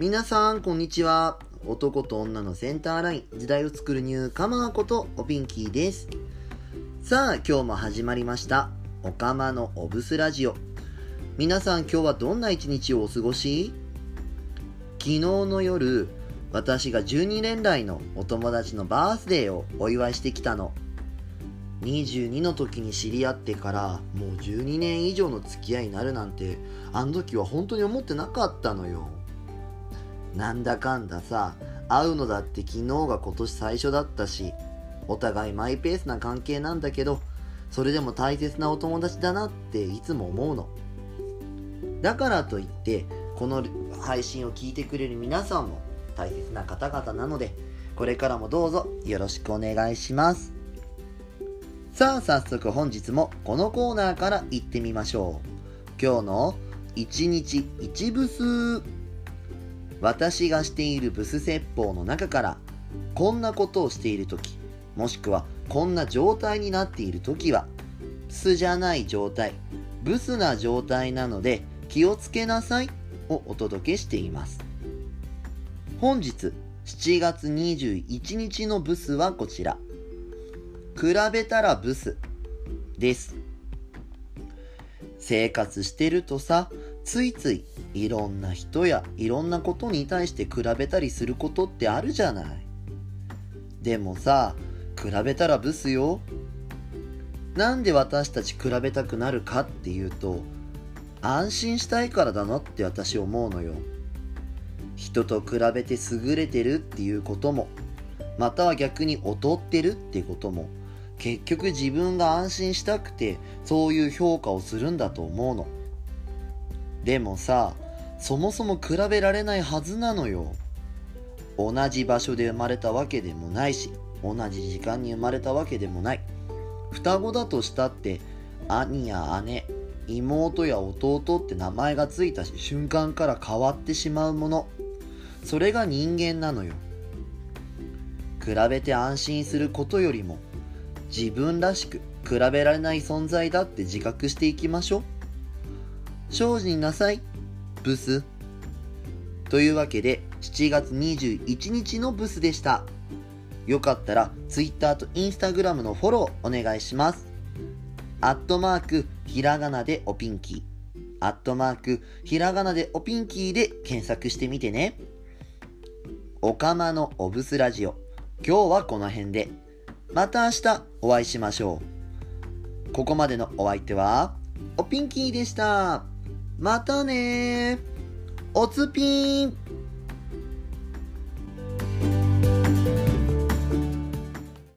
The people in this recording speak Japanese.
皆さんこんにちは。男と女のセンターライン。時代を作るニューカマーことおピンキーです。さあ今日も始まりました。おかまのオブスラジオ。皆さん今日はどんな一日をお過ごし？昨日の夜私が12年来のお友達のバースデーをお祝いしてきたの。22の時に知り合ってからもう12年以上の付き合いになるなんてあの時は本当に思ってなかったのよ。なんだかんださ会うのだって昨日が今年最初だったしお互いマイペースな関係なんだけどそれでも大切なお友達だなっていつも思うの。だからといってこの配信を聞いてくれる皆さんも大切な方々なのでこれからもどうぞよろしくお願いします。さあ早速本日もこのコーナーから行ってみましょう。今日の1日1ブス私がしているブス説法の中からこんなことをしている時もしくはこんな状態になっている時は素じゃない状態ブスな状態なので気をつけなさいをお届けしています。本日7月21日のブスはこちら。比べたらブスです。生活してるとさついついいろんな人やいろんなことに対して比べたりすることってあるじゃない。でもさ比べたらブスよ。なんで私たち比べたくなるかっていうと安心したいからだなって私思うのよ。人と比べて優れてるっていうこともまたは逆に劣ってるってことも結局自分が安心したくてそういう評価をするんだと思うの。でもさそもそも比べられないはずなのよ。同じ場所で生まれたわけでもないし同じ時間に生まれたわけでもない。双子だとしたって兄や姉妹や弟って名前がついた瞬間から変わってしまうもの。それが人間なのよ。比べて安心することよりも自分らしく比べられない存在だって自覚していきましょう。精進なさい。ブス。というわけで7月21日のブスでした。よかったら Twitter と Instagram のフォローお願いします。アットマークひらがなでおピンキー。アットマークひらがなでおピンキーで検索してみてね。おかまのおブスラジオ。今日はこの辺で。また明日お会いしましょう。ここまでのお相手はおピンキーでした。またねおつぴーん。